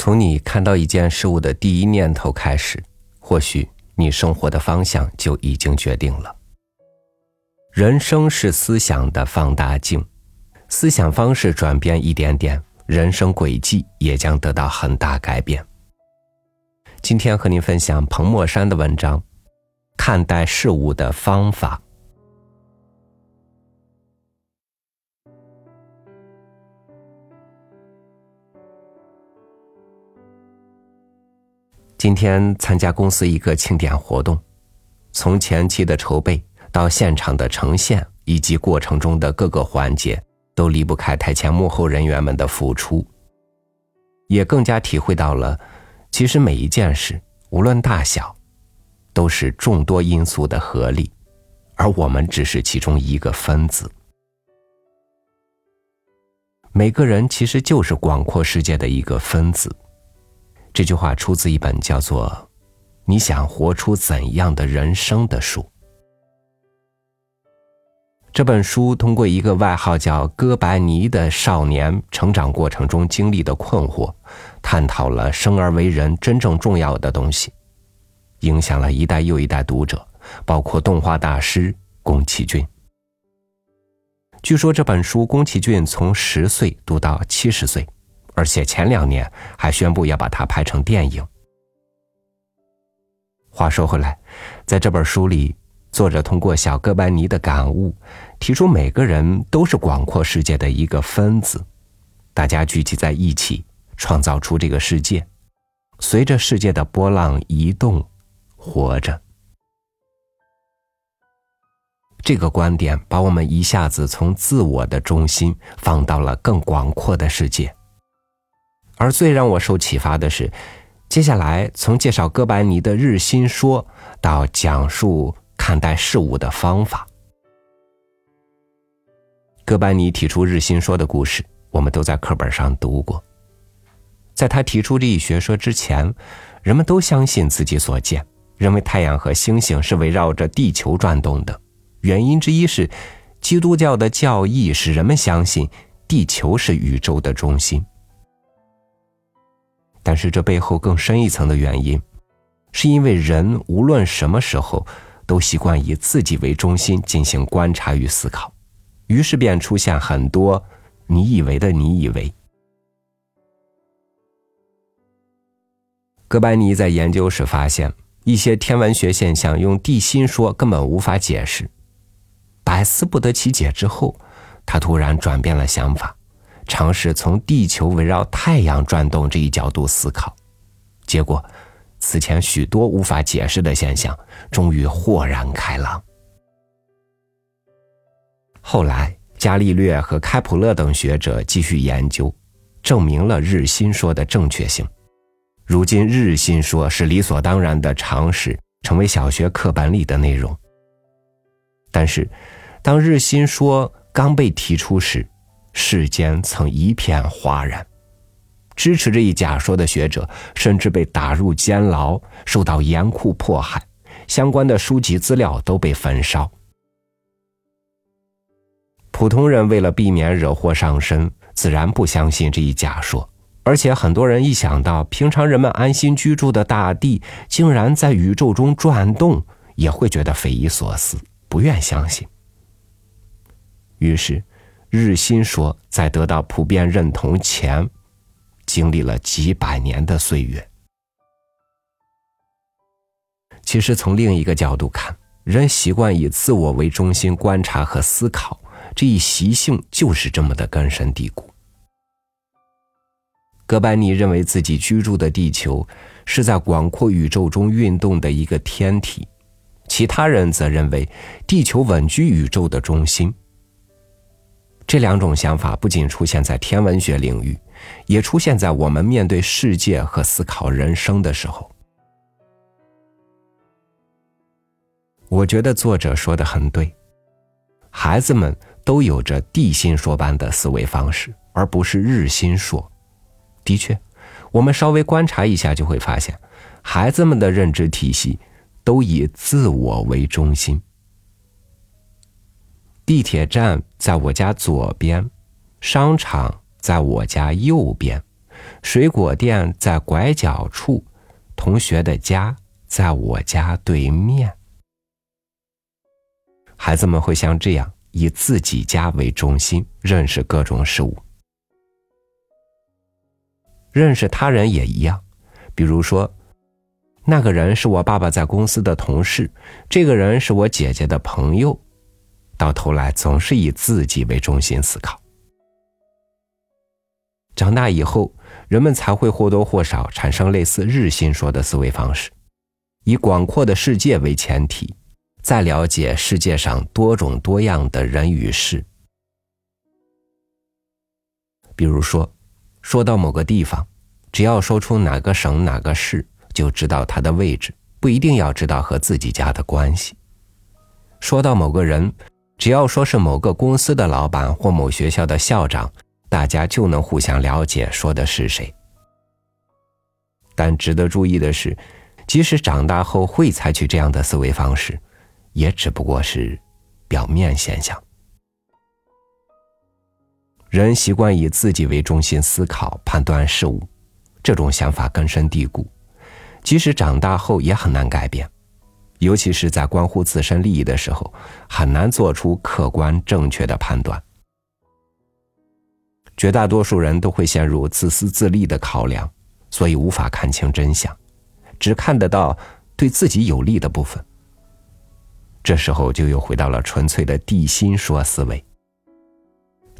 从你看到一件事物的第一念头开始，或许你生活的方向就已经决定了。人生是思想的放大镜，思想方式转变一点点，人生轨迹也将得到很大改变。今天和您分享彭墨山的文章，《看待事物的方法》。今天参加公司一个庆典活动，从前期的筹备到现场的呈现，以及过程中的各个环节，都离不开台前幕后人员们的付出。也更加体会到了，其实每一件事，无论大小，都是众多因素的合力，而我们只是其中一个分子。每个人其实就是广阔世界的一个分子。这句话出自一本叫做《你想活出怎样的人生》的书。这本书通过一个外号叫“哥白尼”的少年成长过程中经历的困惑，探讨了生而为人真正重要的东西，影响了一代又一代读者，包括动画大师宫崎骏。据说这本书，宫崎骏从十岁读到七十岁。而且前两年还宣布要把它拍成电影。话说回来，在这本书里，作者通过小哥白尼的感悟，提出每个人都是广阔世界的一个分子，大家聚集在一起，创造出这个世界，随着世界的波浪移动，活着。这个观点把我们一下子从自我的中心放到了更广阔的世界。而最让我受启发的是，接下来从介绍哥白尼的日心说到讲述看待事物的方法。哥白尼提出日心说的故事，我们都在课本上读过。在他提出这一学说之前，人们都相信自己所见，认为太阳和星星是围绕着地球转动的。原因之一是，基督教的教义使人们相信地球是宇宙的中心。但是这背后更深一层的原因，是因为人无论什么时候都习惯以自己为中心进行观察与思考，于是便出现很多你以为的你以为。哥白尼在研究时发现，一些天文学现象用地心说根本无法解释，百思不得其解之后，他突然转变了想法。尝试从地球围绕太阳转动这一角度思考，结果，此前许多无法解释的现象终于豁然开朗。后来，伽利略和开普勒等学者继续研究，证明了日心说的正确性。如今，日心说是理所当然的常识，成为小学课本里的内容。但是，当日心说刚被提出时，世间曾一片哗然，支持这一假说的学者甚至被打入监牢，受到严酷迫害，相关的书籍资料都被焚烧。普通人为了避免惹祸上身，自然不相信这一假说，而且很多人一想到平常人们安心居住的大地竟然在宇宙中转动，也会觉得匪夷所思，不愿相信。于是。日心说，在得到普遍认同前，经历了几百年的岁月。其实，从另一个角度看，人习惯以自我为中心观察和思考，这一习性就是这么的根深蒂固。哥白尼认为自己居住的地球是在广阔宇宙中运动的一个天体，其他人则认为地球稳居宇宙的中心。这两种想法不仅出现在天文学领域，也出现在我们面对世界和思考人生的时候。我觉得作者说的很对，孩子们都有着地心说般的思维方式，而不是日心说。的确，我们稍微观察一下就会发现，孩子们的认知体系都以自我为中心。地铁站在我家左边，商场在我家右边，水果店在拐角处，同学的家在我家对面。孩子们会像这样以自己家为中心认识各种事物，认识他人也一样。比如说，那个人是我爸爸在公司的同事，这个人是我姐姐的朋友，到头来总是以自己为中心思考。长大以后，人们才会或多或少产生类似日心说的思维方式，以广阔的世界为前提，再了解世界上多种多样的人与事。比如说，说到某个地方，只要说出哪个省哪个市，就知道它的位置，不一定要知道和自己家的关系。说到某个人，只要说是某个公司的老板或某学校的校长。大家就能互相了解说的是谁。但值得注意的是，即使长大后会采取这样的思维方式，也只不过是表面现象。人习惯以自己为中心思考、判断事物，这种想法根深蒂固，即使长大后也很难改变。尤其是在关乎自身利益的时候，很难做出客观正确的判断。绝大多数人都会陷入自私自利的考量，所以无法看清真相，只看得到对自己有利的部分。这时候就又回到了纯粹的地心说思维。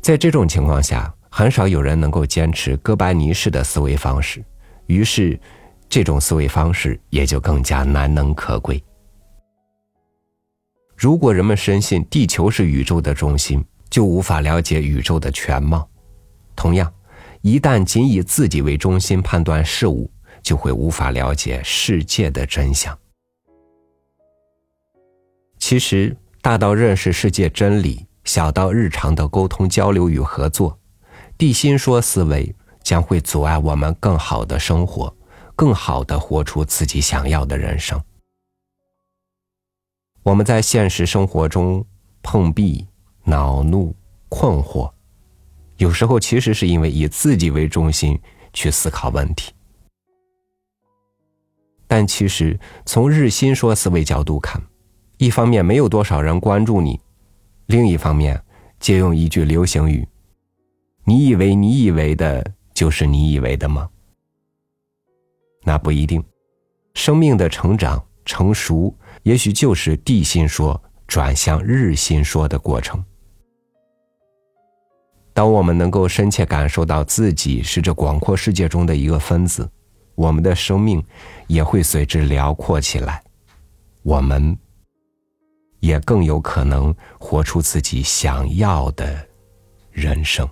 在这种情况下，很少有人能够坚持哥白尼式的思维方式，于是这种思维方式也就更加难能可贵。如果人们深信地球是宇宙的中心，就无法了解宇宙的全貌。同样，一旦仅以自己为中心判断事物，就会无法了解世界的真相。其实，大到认识世界真理，小到日常的沟通交流与合作，地心说思维将会阻碍我们更好的生活，更好的活出自己想要的人生。我们在现实生活中碰壁、恼怒、困惑。有时候其实是因为以自己为中心去思考问题，但其实从日心说思维角度看，一方面没有多少人关注你，另一方面借用一句流行语：“你以为你以为的就是你以为的吗？”那不一定，生命的成长成熟，也许就是地心说转向日心说的过程。当我们能够深切感受到自己是这广阔世界中的一个分子，我们的生命也会随之辽阔起来，我们也更有可能活出自己想要的人生。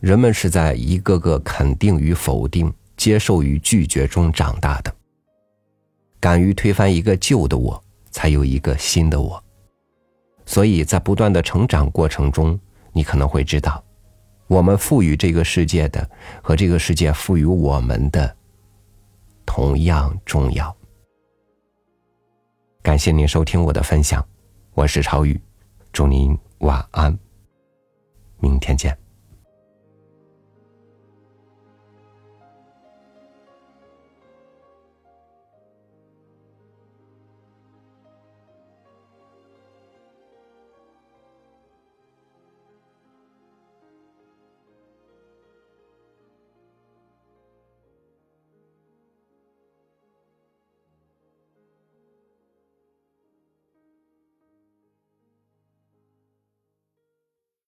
人们是在一个个肯定与否定、接受与拒绝中长大的。敢于推翻一个旧的我，才有一个新的我。所以在不断的成长过程中，你可能会知道，我们赋予这个世界的和这个世界赋予我们的同样重要。感谢您收听我的分享，我是超宇，祝您晚安，明天见。